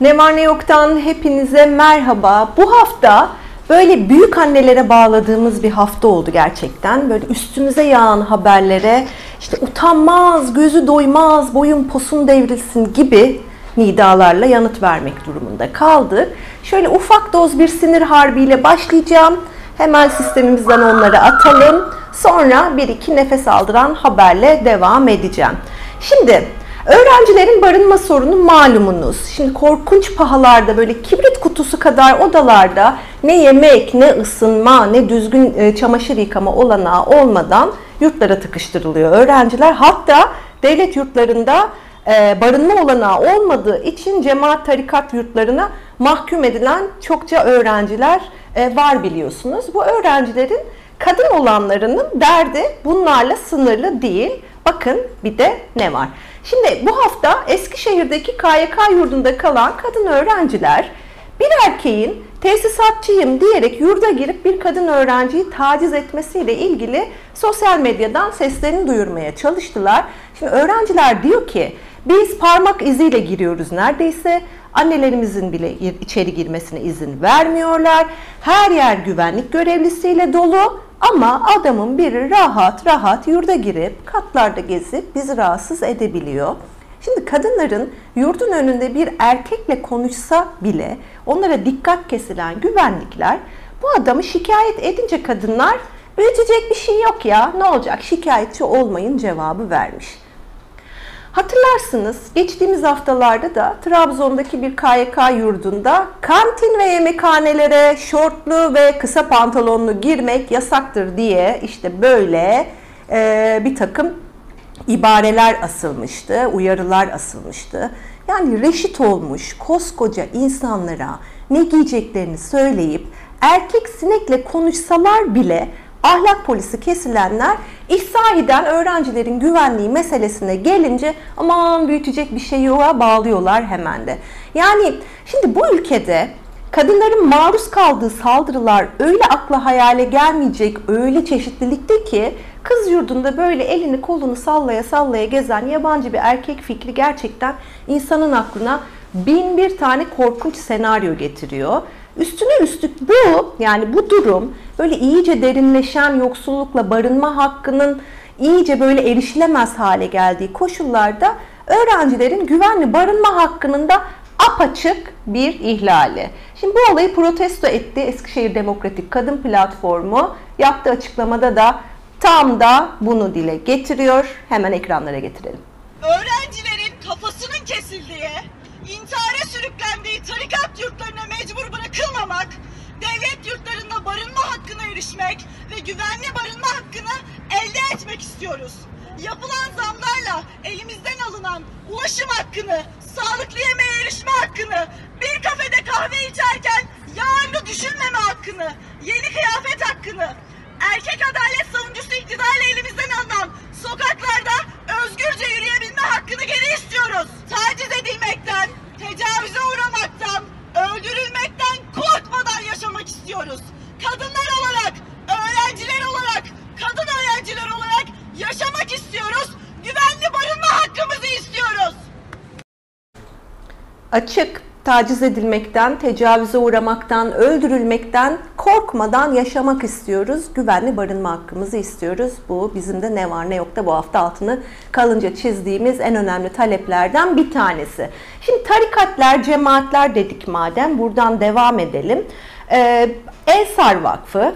Ne var ne yoktan hepinize merhaba. Bu hafta böyle büyük annelere bağladığımız bir hafta oldu gerçekten. Böyle üstümüze yağan haberlere işte utanmaz, gözü doymaz, boyun posun devrilsin gibi nidalarla yanıt vermek durumunda kaldık. Şöyle ufak doz bir sinir harbiyle başlayacağım. Hemen sistemimizden onları atalım. Sonra bir iki nefes aldıran haberle devam edeceğim. Şimdi Öğrencilerin barınma sorunu malumunuz. Şimdi korkunç pahalarda böyle kibrit kutusu kadar odalarda ne yemek, ne ısınma, ne düzgün e, çamaşır yıkama olanağı olmadan yurtlara tıkıştırılıyor öğrenciler. Hatta devlet yurtlarında e, barınma olanağı olmadığı için cemaat tarikat yurtlarına mahkum edilen çokça öğrenciler e, var biliyorsunuz. Bu öğrencilerin kadın olanlarının derdi bunlarla sınırlı değil. Bakın bir de ne var? Şimdi bu hafta Eskişehir'deki KYK yurdunda kalan kadın öğrenciler bir erkeğin tesisatçıyım diyerek yurda girip bir kadın öğrenciyi taciz etmesiyle ilgili sosyal medyadan seslerini duyurmaya çalıştılar. Şimdi öğrenciler diyor ki biz parmak iziyle giriyoruz neredeyse. Annelerimizin bile içeri girmesine izin vermiyorlar. Her yer güvenlik görevlisiyle dolu. Ama adamın biri rahat rahat yurda girip katlarda gezip bizi rahatsız edebiliyor. Şimdi kadınların yurdun önünde bir erkekle konuşsa bile onlara dikkat kesilen güvenlikler bu adamı şikayet edince kadınlar büyütecek bir şey yok ya ne olacak şikayetçi olmayın cevabı vermiş. Hatırlarsınız geçtiğimiz haftalarda da Trabzon'daki bir KYK yurdunda kantin ve yemekhanelere şortlu ve kısa pantolonlu girmek yasaktır diye işte böyle e, bir takım ibareler asılmıştı, uyarılar asılmıştı. Yani reşit olmuş koskoca insanlara ne giyeceklerini söyleyip erkek sinekle konuşsalar bile ahlak polisi kesilenler İhsahiden öğrencilerin güvenliği meselesine gelince aman büyütecek bir şey yoğa bağlıyorlar hemen de. Yani şimdi bu ülkede kadınların maruz kaldığı saldırılar öyle akla hayale gelmeyecek öyle çeşitlilikte ki kız yurdunda böyle elini kolunu sallaya sallaya gezen yabancı bir erkek fikri gerçekten insanın aklına bin bir tane korkunç senaryo getiriyor. Üstüne üstlük bu yani bu durum böyle iyice derinleşen yoksullukla barınma hakkının iyice böyle erişilemez hale geldiği koşullarda öğrencilerin güvenli barınma hakkının da apaçık bir ihlali. Şimdi bu olayı protesto etti Eskişehir Demokratik Kadın Platformu. Yaptığı açıklamada da tam da bunu dile getiriyor. Hemen ekranlara getirelim. Öğrencilerin kafasının kesildiği, intihara sürüklendiği tarikat yurtlarına mecbur bırakılmamak, devlet yurtlarında barınma hakkına erişmek ve güvenli barınma hakkını elde etmek istiyoruz. Yapılan zamlarla elimizden alınan ulaşım hakkını, sağlıklı yemeğe erişme hakkını, bir kafede kahve içerken yarını düşünmeme hakkını, yeni kıyafet hakkını, erkek adalet savunucusu iktidarla elimizden alınan sokaklarda özgürce yürüyebilme hakkını geri istiyoruz. Taciz edilmekten, tecavüze uğramaktan, öldürülmekten istiyoruz. Kadınlar olarak, öğrenciler olarak, kadın öğrenciler olarak yaşamak istiyoruz. Güvenli barınma hakkımızı istiyoruz. Açık, taciz edilmekten, tecavüze uğramaktan, öldürülmekten korkmadan yaşamak istiyoruz. Güvenli barınma hakkımızı istiyoruz. Bu bizim de ne var ne yok da bu hafta altını kalınca çizdiğimiz en önemli taleplerden bir tanesi. Şimdi tarikatlar, cemaatler dedik madem buradan devam edelim. Ee, Ensar Vakfı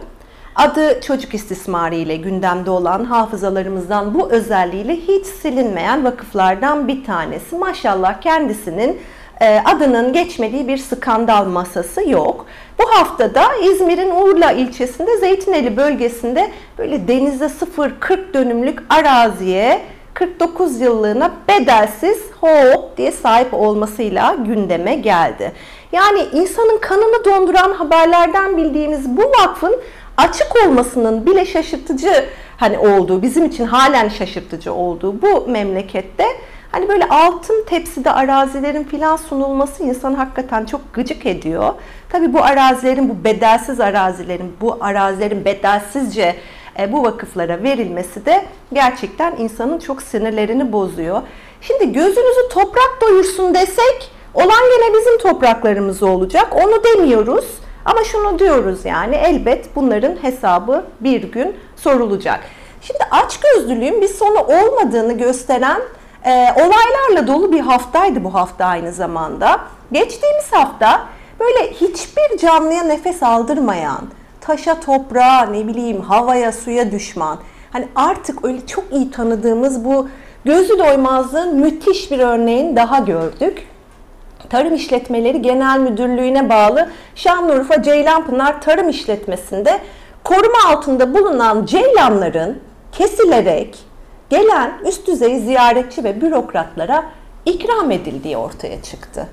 Adı çocuk istismarı ile gündemde olan hafızalarımızdan bu özelliğiyle hiç silinmeyen vakıflardan bir tanesi. Maşallah kendisinin e, adının geçmediği bir skandal masası yok. Bu haftada İzmir'in Urla ilçesinde Zeytineli bölgesinde böyle denizde 0-40 dönümlük araziye 49 yıllığına bedelsiz hop diye sahip olmasıyla gündeme geldi. Yani insanın kanını donduran haberlerden bildiğimiz bu vakfın açık olmasının bile şaşırtıcı hani olduğu, bizim için halen şaşırtıcı olduğu bu memlekette hani böyle altın tepside arazilerin filan sunulması insanı hakikaten çok gıcık ediyor. Tabi bu arazilerin, bu bedelsiz arazilerin, bu arazilerin bedelsizce e, bu vakıflara verilmesi de gerçekten insanın çok sinirlerini bozuyor. Şimdi gözünüzü toprak doyursun desek Olan gene bizim topraklarımız olacak. Onu demiyoruz. Ama şunu diyoruz yani elbet bunların hesabı bir gün sorulacak. Şimdi açgözlülüğün bir sonu olmadığını gösteren e, olaylarla dolu bir haftaydı bu hafta aynı zamanda. Geçtiğimiz hafta böyle hiçbir canlıya nefes aldırmayan, taşa toprağa ne bileyim havaya suya düşman, hani artık öyle çok iyi tanıdığımız bu gözü doymazlığın müthiş bir örneğini daha gördük. Tarım İşletmeleri Genel Müdürlüğü'ne bağlı Şanlıurfa Ceylanpınar Tarım İşletmesi'nde koruma altında bulunan ceylanların kesilerek gelen üst düzey ziyaretçi ve bürokratlara ikram edildiği ortaya çıktı.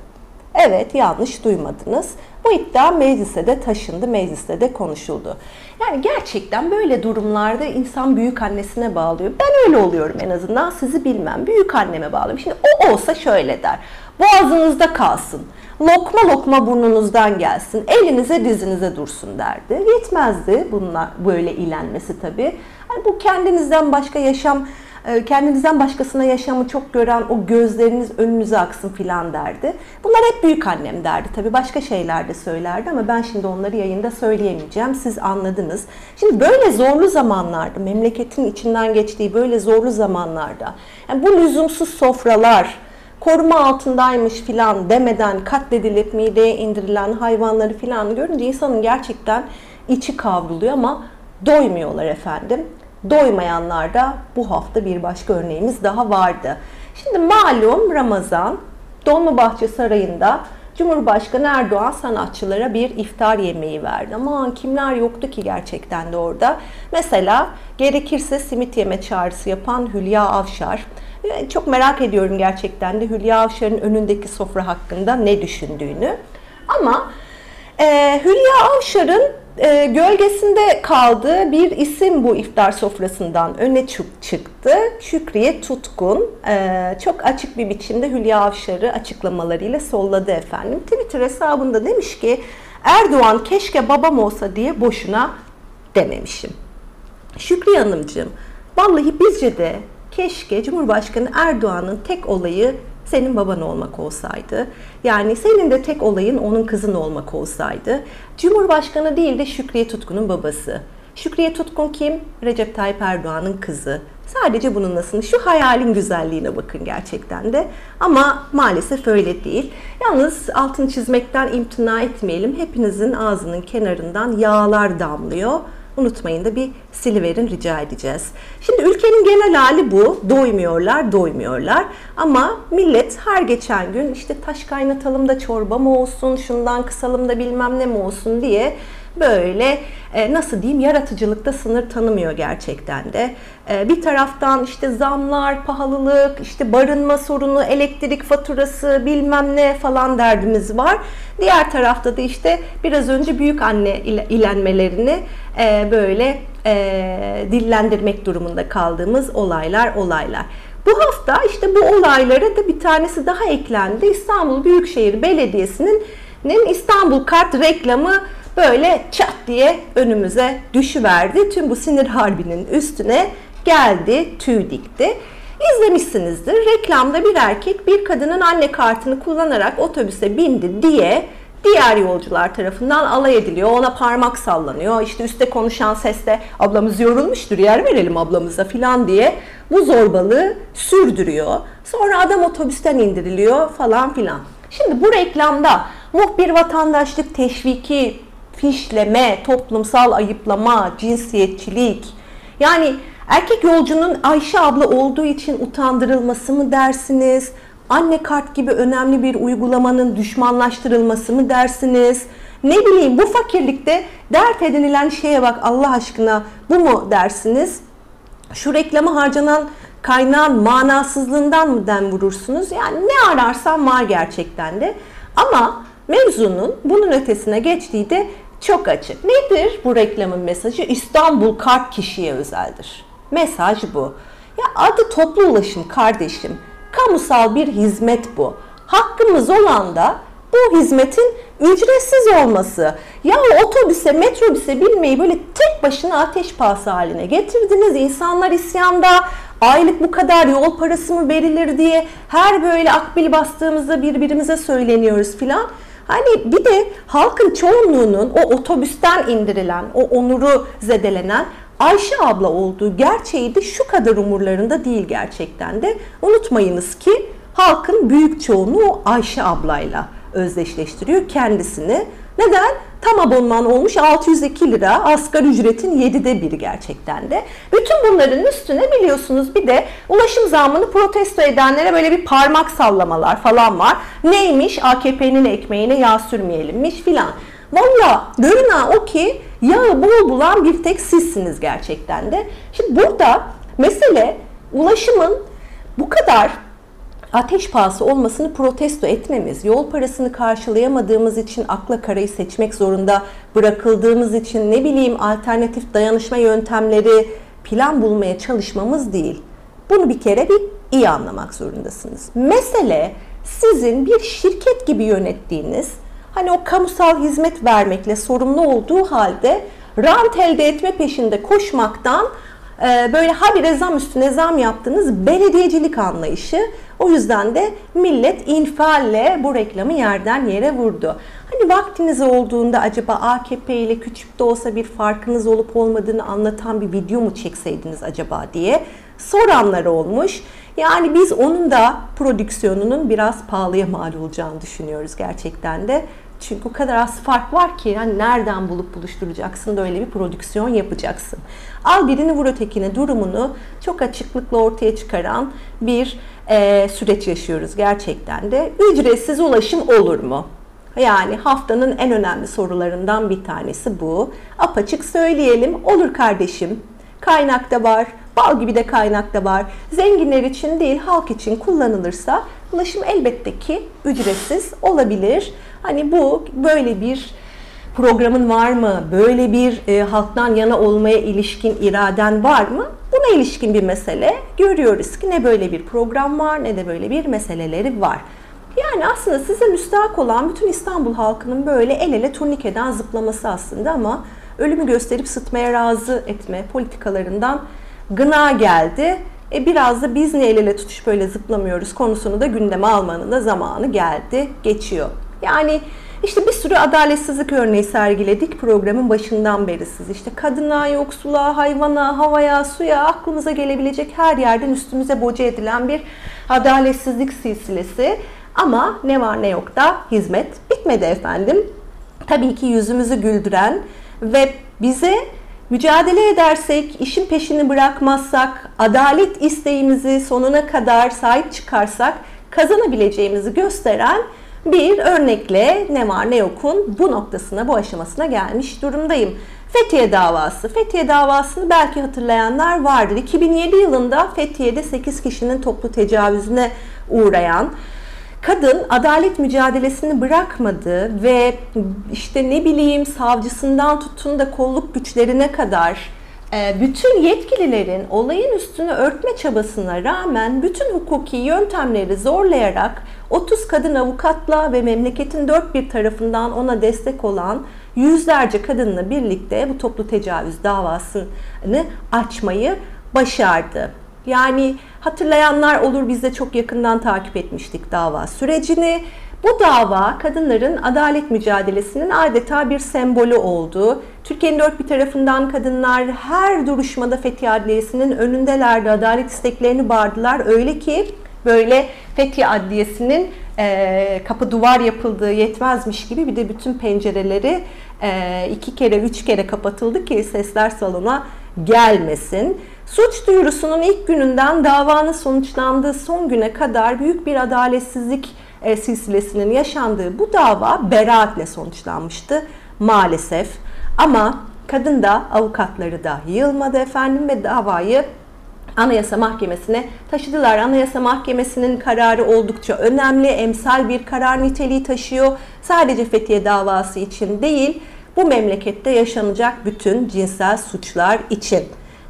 Evet yanlış duymadınız. Bu iddia meclise de taşındı, mecliste de konuşuldu. Yani gerçekten böyle durumlarda insan büyük annesine bağlıyor. Ben öyle oluyorum en azından sizi bilmem. Büyük anneme bağlıyorum. Şimdi o olsa şöyle der. Boğazınızda kalsın. Lokma lokma burnunuzdan gelsin. Elinize dizinize dursun derdi. Yetmezdi bunlar böyle ilenmesi tabii. Yani bu kendinizden başka yaşam e, kendinizden başkasına yaşamı çok gören o gözleriniz önünüze aksın filan derdi. Bunlar hep büyük annem derdi. Tabii başka şeyler de söylerdi ama ben şimdi onları yayında söyleyemeyeceğim. Siz anladınız. Şimdi böyle zorlu zamanlarda, memleketin içinden geçtiği böyle zorlu zamanlarda yani bu lüzumsuz sofralar, koruma altındaymış filan demeden katledilip mideye indirilen hayvanları filan görünce insanın gerçekten içi kavruluyor ama doymuyorlar efendim. Doymayanlar da bu hafta bir başka örneğimiz daha vardı. Şimdi malum Ramazan Dolmabahçe Sarayı'nda Cumhurbaşkanı Erdoğan sanatçılara bir iftar yemeği verdi. Ama kimler yoktu ki gerçekten de orada. Mesela gerekirse simit yeme çağrısı yapan Hülya Avşar. Çok merak ediyorum gerçekten de Hülya Avşar'ın önündeki sofra hakkında ne düşündüğünü. Ama e, Hülya Avşar'ın e, gölgesinde kaldığı bir isim bu iftar sofrasından öne çıktı. Şükriye Tutkun e, çok açık bir biçimde Hülya Avşar'ı açıklamalarıyla solladı efendim. Twitter hesabında demiş ki Erdoğan keşke babam olsa diye boşuna dememişim. Şükriye Hanımcığım vallahi bizce de keşke Cumhurbaşkanı Erdoğan'ın tek olayı senin baban olmak olsaydı. Yani senin de tek olayın onun kızın olmak olsaydı. Cumhurbaşkanı değil de Şükriye Tutkun'un babası. Şükriye Tutkun kim? Recep Tayyip Erdoğan'ın kızı. Sadece bunun nasıl? Şu hayalin güzelliğine bakın gerçekten de. Ama maalesef öyle değil. Yalnız altını çizmekten imtina etmeyelim. Hepinizin ağzının kenarından yağlar damlıyor. Unutmayın da bir siliverin rica edeceğiz. Şimdi ülkenin genel hali bu. Doymuyorlar, doymuyorlar. Ama millet her geçen gün işte taş kaynatalım da çorba mı olsun, şundan kısalım da bilmem ne mi olsun diye böyle e, nasıl diyeyim yaratıcılıkta sınır tanımıyor gerçekten de. E, bir taraftan işte zamlar, pahalılık, işte barınma sorunu, elektrik faturası bilmem ne falan derdimiz var. Diğer tarafta da işte biraz önce büyük anne ilenmelerini e, böyle dillendirmek durumunda kaldığımız olaylar olaylar. Bu hafta işte bu olaylara da bir tanesi daha eklendi. İstanbul Büyükşehir Belediyesi'nin İstanbul Kart reklamı böyle çat diye önümüze düşüverdi. Tüm bu sinir harbinin üstüne geldi, tüy dikti. İzlemişsinizdir. Reklamda bir erkek bir kadının anne kartını kullanarak otobüse bindi diye diğer yolcular tarafından alay ediliyor. Ona parmak sallanıyor. İşte üstte konuşan sesle ablamız yorulmuştur yer verelim ablamıza filan diye bu zorbalığı sürdürüyor. Sonra adam otobüsten indiriliyor falan filan. Şimdi bu reklamda muhbir vatandaşlık teşviki, fişleme, toplumsal ayıplama, cinsiyetçilik yani erkek yolcunun Ayşe abla olduğu için utandırılması mı dersiniz? Anne kart gibi önemli bir uygulamanın düşmanlaştırılması mı dersiniz? Ne bileyim bu fakirlikte dert edinilen şeye bak Allah aşkına bu mu dersiniz? Şu reklama harcanan kaynağın manasızlığından mı den vurursunuz? Yani ne ararsan var gerçekten de. Ama mevzunun bunun ötesine geçtiği de çok açık. Nedir bu reklamın mesajı? İstanbul kart kişiye özeldir. Mesaj bu. Ya adı toplu ulaşım kardeşim. Kamusal bir hizmet bu. Hakkımız olan da bu hizmetin ücretsiz olması. Ya otobüse, metrobüse binmeyi böyle tek başına ateş pahası haline getirdiniz. İnsanlar isyanda, aylık bu kadar yol parası mı verilir diye her böyle akbil bastığımızda birbirimize söyleniyoruz filan. Hani bir de halkın çoğunluğunun o otobüsten indirilen, o onuru zedelenen Ayşe abla olduğu gerçeği de şu kadar umurlarında değil gerçekten de. Unutmayınız ki halkın büyük çoğunluğu Ayşe ablayla özdeşleştiriyor kendisini. Neden? Tam abonman olmuş 602 lira, asgari ücretin 7'de biri gerçekten de. Bütün bunların üstüne biliyorsunuz bir de ulaşım zammını protesto edenlere böyle bir parmak sallamalar falan var. Neymiş? AKP'nin ekmeğine yağ sürmeyelimmiş filan. Valla görünen o ki yağı bol bulan bir tek sizsiniz gerçekten de. Şimdi burada mesele ulaşımın bu kadar ateş pahası olmasını protesto etmemiz, yol parasını karşılayamadığımız için akla karayı seçmek zorunda bırakıldığımız için ne bileyim alternatif dayanışma yöntemleri plan bulmaya çalışmamız değil. Bunu bir kere bir iyi anlamak zorundasınız. Mesele sizin bir şirket gibi yönettiğiniz, hani o kamusal hizmet vermekle sorumlu olduğu halde rant elde etme peşinde koşmaktan böyle habire zam üstüne zam yaptığınız belediyecilik anlayışı. O yüzden de millet infialle bu reklamı yerden yere vurdu. Hani vaktiniz olduğunda acaba AKP ile küçük de olsa bir farkınız olup olmadığını anlatan bir video mu çekseydiniz acaba diye soranlar olmuş. Yani biz onun da prodüksiyonunun biraz pahalıya mal olacağını düşünüyoruz gerçekten de. Çünkü o kadar az fark var ki yani nereden bulup buluşturacaksın da öyle bir prodüksiyon yapacaksın. Al birini vur ötekine durumunu çok açıklıkla ortaya çıkaran bir e, süreç yaşıyoruz gerçekten de. Ücretsiz ulaşım olur mu? Yani haftanın en önemli sorularından bir tanesi bu. Apaçık söyleyelim. Olur kardeşim. Kaynakta var. Bal gibi de kaynakta var. Zenginler için değil halk için kullanılırsa ulaşım elbette ki ücretsiz olabilir. Hani bu böyle bir programın var mı? Böyle bir e, halktan yana olmaya ilişkin iraden var mı? Buna ilişkin bir mesele görüyoruz ki ne böyle bir program var ne de böyle bir meseleleri var. Yani aslında size müstahak olan bütün İstanbul halkının böyle el ele turnikeden zıplaması aslında ama ölümü gösterip sıtmaya razı etme politikalarından gına geldi. E biraz da biz niye el ele tutuş böyle zıplamıyoruz konusunu da gündeme almanın da zamanı geldi, geçiyor. Yani işte bir sürü adaletsizlik örneği sergiledik programın başından beri siz. İşte kadına, yoksula, hayvana, havaya, suya aklımıza gelebilecek her yerden üstümüze boca edilen bir adaletsizlik silsilesi. Ama ne var ne yok da hizmet bitmedi efendim. Tabii ki yüzümüzü güldüren ve bize mücadele edersek, işin peşini bırakmazsak, adalet isteğimizi sonuna kadar sahip çıkarsak kazanabileceğimizi gösteren bir örnekle ne var ne yokun bu noktasına, bu aşamasına gelmiş durumdayım. Fethiye davası. Fethiye davasını belki hatırlayanlar vardır. 2007 yılında Fethiye'de 8 kişinin toplu tecavüzüne uğrayan kadın adalet mücadelesini bırakmadı ve işte ne bileyim savcısından tutun da kolluk güçlerine kadar bütün yetkililerin olayın üstünü örtme çabasına rağmen bütün hukuki yöntemleri zorlayarak 30 kadın avukatla ve memleketin dört bir tarafından ona destek olan yüzlerce kadınla birlikte bu toplu tecavüz davasını açmayı başardı. Yani hatırlayanlar olur biz de çok yakından takip etmiştik dava sürecini. Bu dava kadınların adalet mücadelesinin adeta bir sembolü oldu. Türkiye'nin dört bir tarafından kadınlar her duruşmada Fethiye Adliyesi'nin önündelerdi. Adalet isteklerini bağırdılar. Öyle ki böyle Fethiye Adliyesi'nin e, kapı duvar yapıldığı yetmezmiş gibi bir de bütün pencereleri e, iki kere üç kere kapatıldı ki sesler salona gelmesin. Suç duyurusunun ilk gününden davanın sonuçlandığı son güne kadar büyük bir adaletsizlik e, silsilesinin yaşandığı bu dava beraatle sonuçlanmıştı maalesef. Ama kadın da avukatları da yılmadı efendim ve davayı Anayasa Mahkemesi'ne taşıdılar. Anayasa Mahkemesi'nin kararı oldukça önemli, emsal bir karar niteliği taşıyor. Sadece Fethiye davası için değil, bu memlekette yaşanacak bütün cinsel suçlar için.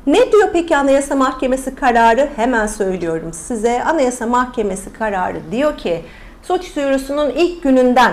Ne diyor peki Anayasa Mahkemesi kararı? Hemen söylüyorum size. Anayasa Mahkemesi kararı diyor ki suç duyurusunun ilk gününden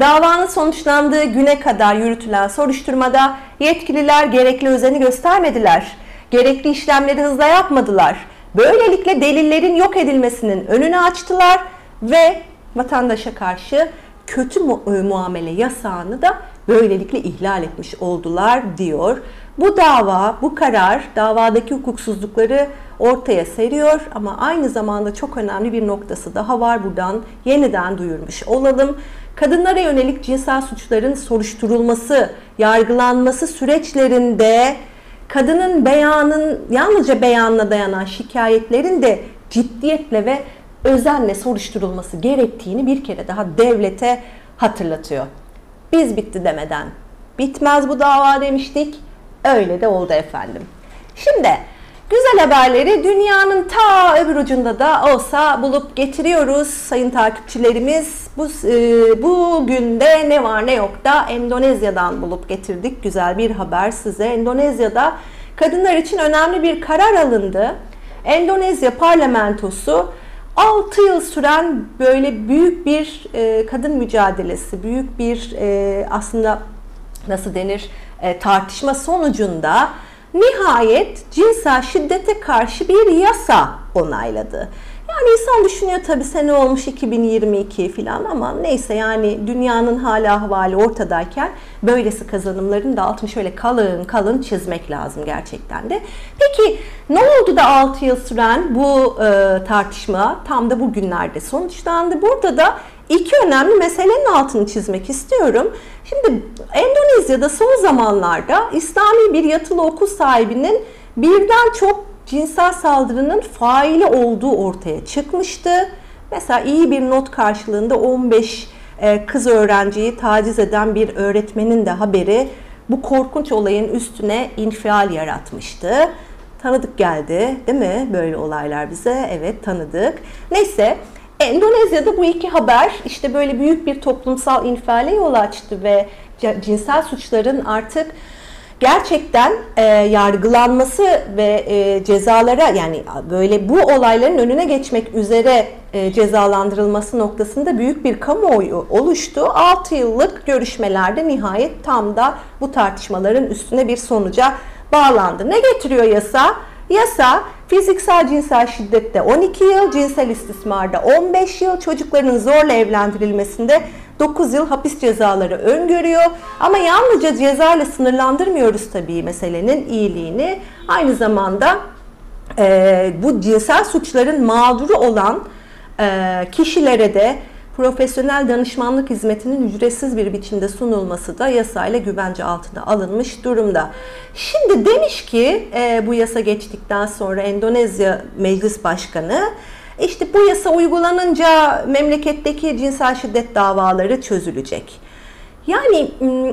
davanın sonuçlandığı güne kadar yürütülen soruşturmada yetkililer gerekli özeni göstermediler. Gerekli işlemleri hızla yapmadılar. Böylelikle delillerin yok edilmesinin önünü açtılar ve vatandaşa karşı kötü mu- e, muamele yasağını da böylelikle ihlal etmiş oldular diyor. Bu dava, bu karar davadaki hukuksuzlukları ortaya seriyor ama aynı zamanda çok önemli bir noktası daha var. Buradan yeniden duyurmuş olalım. Kadınlara yönelik cinsel suçların soruşturulması, yargılanması süreçlerinde kadının beyanın yalnızca beyanına dayanan şikayetlerin de ciddiyetle ve özenle soruşturulması gerektiğini bir kere daha devlete hatırlatıyor. Biz bitti demeden bitmez bu dava demiştik. Öyle de oldu efendim. Şimdi güzel haberleri dünyanın ta öbür ucunda da olsa bulup getiriyoruz sayın takipçilerimiz. Bu e, bugün de ne var ne yok da Endonezya'dan bulup getirdik güzel bir haber size. Endonezya'da kadınlar için önemli bir karar alındı. Endonezya parlamentosu 6 yıl süren böyle büyük bir e, kadın mücadelesi, büyük bir e, aslında nasıl denir e, tartışma sonucunda nihayet cinsel şiddete karşı bir yasa onayladı. Yani insan düşünüyor tabii sene olmuş 2022 falan ama neyse yani dünyanın hala ahvali ortadayken böylesi kazanımların da altını şöyle kalın kalın çizmek lazım gerçekten de. Peki ne oldu da 6 yıl süren bu e, tartışma tam da bugünlerde sonuçlandı. Burada da iki önemli meselenin altını çizmek istiyorum. Şimdi Endonezya'da son zamanlarda İslami bir yatılı okul sahibinin birden çok cinsel saldırının faili olduğu ortaya çıkmıştı. Mesela iyi bir not karşılığında 15 e, kız öğrenciyi taciz eden bir öğretmenin de haberi bu korkunç olayın üstüne infial yaratmıştı. Tanıdık geldi değil mi böyle olaylar bize? Evet tanıdık. Neyse Endonezya'da bu iki haber işte böyle büyük bir toplumsal infiale yol açtı ve cinsel suçların artık gerçekten e, yargılanması ve e, cezalara yani böyle bu olayların önüne geçmek üzere e, cezalandırılması noktasında büyük bir kamuoyu oluştu. 6 yıllık görüşmelerde nihayet tam da bu tartışmaların üstüne bir sonuca bağlandı. Ne getiriyor yasa? Yasa fiziksel cinsel şiddette 12 yıl, cinsel istismarda 15 yıl, çocukların zorla evlendirilmesinde 9 yıl hapis cezaları öngörüyor. Ama yalnızca cezayla sınırlandırmıyoruz tabii meselenin iyiliğini. Aynı zamanda e, bu cinsel suçların mağduru olan e, kişilere de profesyonel danışmanlık hizmetinin ücretsiz bir biçimde sunulması da yasayla güvence altına alınmış durumda. Şimdi demiş ki e, bu yasa geçtikten sonra Endonezya Meclis Başkanı işte bu yasa uygulanınca memleketteki cinsel şiddet davaları çözülecek. Yani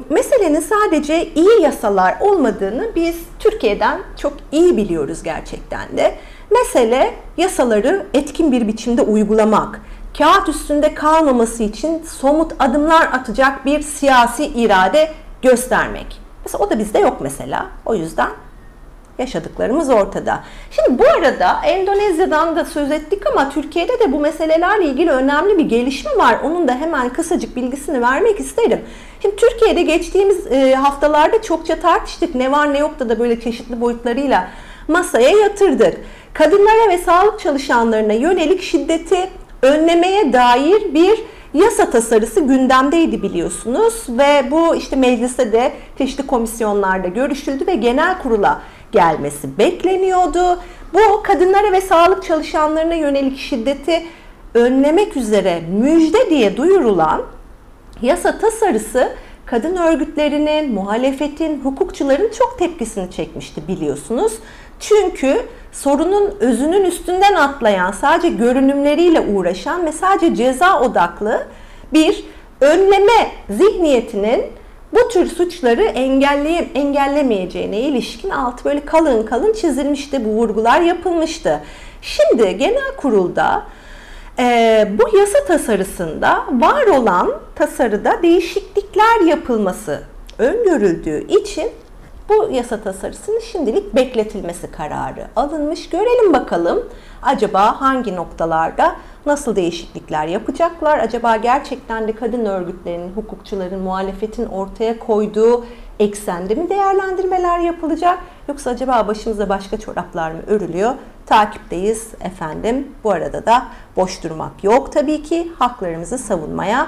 meselenin sadece iyi yasalar olmadığını biz Türkiye'den çok iyi biliyoruz gerçekten de. Mesele yasaları etkin bir biçimde uygulamak, kağıt üstünde kalmaması için somut adımlar atacak bir siyasi irade göstermek. Mesela o da bizde yok mesela. O yüzden yaşadıklarımız ortada. Şimdi bu arada Endonezya'dan da söz ettik ama Türkiye'de de bu meselelerle ilgili önemli bir gelişme var. Onun da hemen kısacık bilgisini vermek isterim. Şimdi Türkiye'de geçtiğimiz e, haftalarda çokça tartıştık. Ne var ne yok da da böyle çeşitli boyutlarıyla masaya yatırdık. Kadınlara ve sağlık çalışanlarına yönelik şiddeti önlemeye dair bir yasa tasarısı gündemdeydi biliyorsunuz ve bu işte mecliste de çeşitli komisyonlarda görüşüldü ve genel kurula gelmesi bekleniyordu. Bu kadınlara ve sağlık çalışanlarına yönelik şiddeti önlemek üzere müjde diye duyurulan yasa tasarısı kadın örgütlerinin, muhalefetin, hukukçuların çok tepkisini çekmişti biliyorsunuz. Çünkü sorunun özünün üstünden atlayan, sadece görünümleriyle uğraşan ve sadece ceza odaklı bir önleme zihniyetinin bu tür suçları engelleye, engellemeyeceğine ilişkin altı böyle kalın kalın çizilmişti. Bu vurgular yapılmıştı. Şimdi genel kurulda e, bu yasa tasarısında var olan tasarıda değişiklikler yapılması öngörüldüğü için bu yasa tasarısının şimdilik bekletilmesi kararı alınmış. Görelim bakalım acaba hangi noktalarda nasıl değişiklikler yapacaklar? Acaba gerçekten de kadın örgütlerinin, hukukçuların, muhalefetin ortaya koyduğu eksende mi değerlendirmeler yapılacak? Yoksa acaba başımıza başka çoraplar mı örülüyor? takipteyiz efendim. Bu arada da boş durmak yok tabii ki. Haklarımızı savunmaya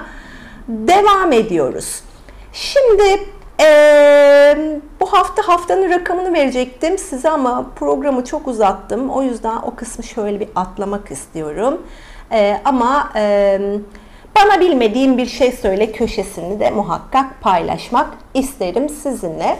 devam ediyoruz. Şimdi ee, bu hafta haftanın rakamını verecektim size ama programı çok uzattım. O yüzden o kısmı şöyle bir atlamak istiyorum. Ee, ama e, bana bilmediğim bir şey söyle köşesini de muhakkak paylaşmak isterim sizinle.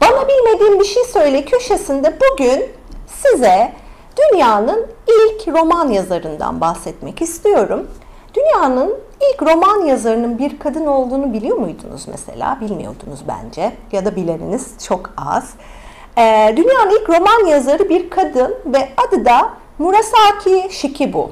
Bana bilmediğim bir şey söyle köşesinde bugün size dünyanın ilk roman yazarından bahsetmek istiyorum. Dünyanın ilk roman yazarının bir kadın olduğunu biliyor muydunuz mesela? Bilmiyordunuz bence ya da bileniniz çok az. Ee, dünyanın ilk roman yazarı bir kadın ve adı da Murasaki Shikibu.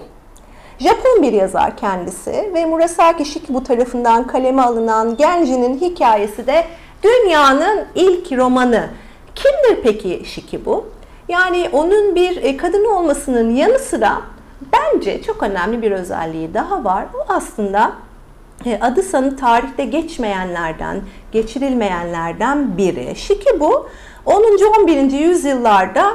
Japon bir yazar kendisi ve Murasaki Shikibu tarafından kaleme alınan Genji'nin hikayesi de dünyanın ilk romanı. Kimdir peki Shikibu? Yani onun bir e, kadın olmasının yanı sıra bence çok önemli bir özelliği daha var. O aslında e, adı sanı tarihte geçmeyenlerden, geçirilmeyenlerden biri. Shikibu 10. 11. yüzyıllarda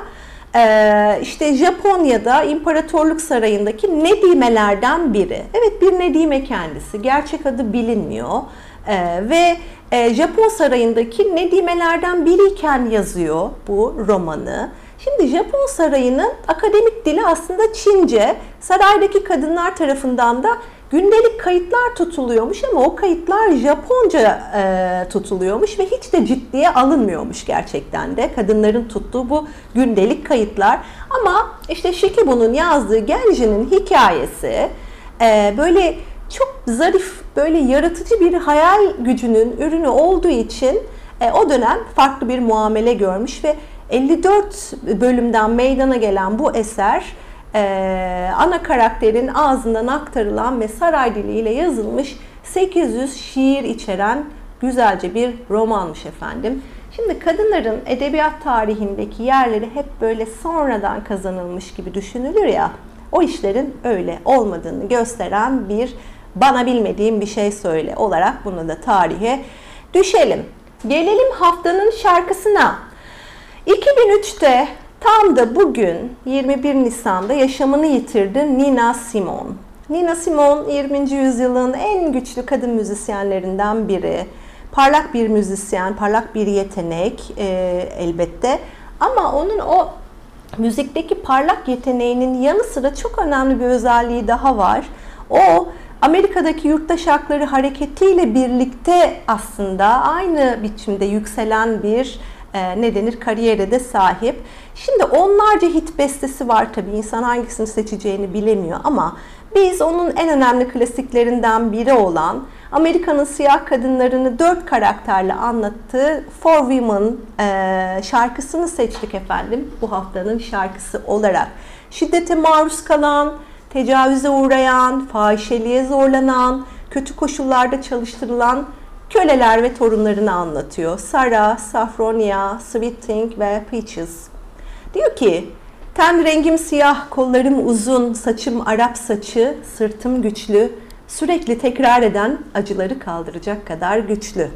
ee, işte Japonya'da İmparatorluk Sarayı'ndaki Nedimelerden biri. Evet bir Nedime kendisi. Gerçek adı bilinmiyor. Ee, ve e, Japon Sarayı'ndaki Nedimelerden biriyken yazıyor bu romanı. Şimdi Japon sarayının akademik dili aslında Çince. Saraydaki kadınlar tarafından da gündelik kayıtlar tutuluyormuş ama o kayıtlar Japonca e, tutuluyormuş ve hiç de ciddiye alınmıyormuş gerçekten de kadınların tuttuğu bu gündelik kayıtlar. Ama işte Shikibu'nun yazdığı Genji'nin hikayesi e, böyle çok zarif, böyle yaratıcı bir hayal gücünün ürünü olduğu için e, o dönem farklı bir muamele görmüş ve 54 bölümden meydana gelen bu eser e, ana karakterin ağzından aktarılan ve saray diliyle yazılmış 800 şiir içeren güzelce bir romanmış efendim. Şimdi kadınların edebiyat tarihindeki yerleri hep böyle sonradan kazanılmış gibi düşünülür ya. O işlerin öyle olmadığını gösteren bir bana bilmediğim bir şey söyle olarak bunu da tarihe düşelim. Gelelim haftanın şarkısına. 2003'te tam da bugün 21 Nisan'da yaşamını yitirdi Nina Simone. Nina Simone 20. yüzyılın en güçlü kadın müzisyenlerinden biri. Parlak bir müzisyen, parlak bir yetenek e, elbette. Ama onun o müzikteki parlak yeteneğinin yanı sıra çok önemli bir özelliği daha var. O Amerika'daki yurttaş hakları hareketiyle birlikte aslında aynı biçimde yükselen bir e, ne denir kariyere de sahip. Şimdi onlarca hit bestesi var tabii insan hangisini seçeceğini bilemiyor ama biz onun en önemli klasiklerinden biri olan Amerika'nın siyah kadınlarını dört karakterle anlattığı For Women e, şarkısını seçtik efendim bu haftanın şarkısı olarak. Şiddete maruz kalan, tecavüze uğrayan, fahişeliğe zorlanan, kötü koşullarda çalıştırılan köleler ve torunlarını anlatıyor. Sara, Safronia, Sweet Thing ve Peaches. Diyor ki, ten rengim siyah, kollarım uzun, saçım Arap saçı, sırtım güçlü, sürekli tekrar eden acıları kaldıracak kadar güçlü.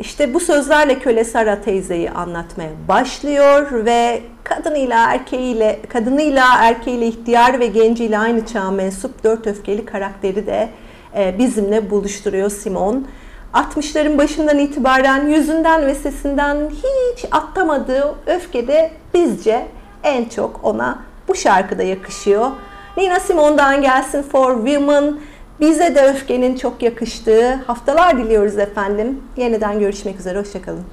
İşte bu sözlerle köle Sara teyzeyi anlatmaya başlıyor ve kadınıyla erkeğiyle, kadınıyla erkeğiyle ihtiyar ve genciyle aynı çağa mensup dört öfkeli karakteri de e, bizimle buluşturuyor Simon. 60'ların başından itibaren yüzünden ve sesinden hiç atlamadığı öfkede bizce en çok ona bu şarkıda yakışıyor. Nina Simone'dan gelsin For Women. Bize de öfkenin çok yakıştığı haftalar diliyoruz efendim. Yeniden görüşmek üzere, hoşçakalın.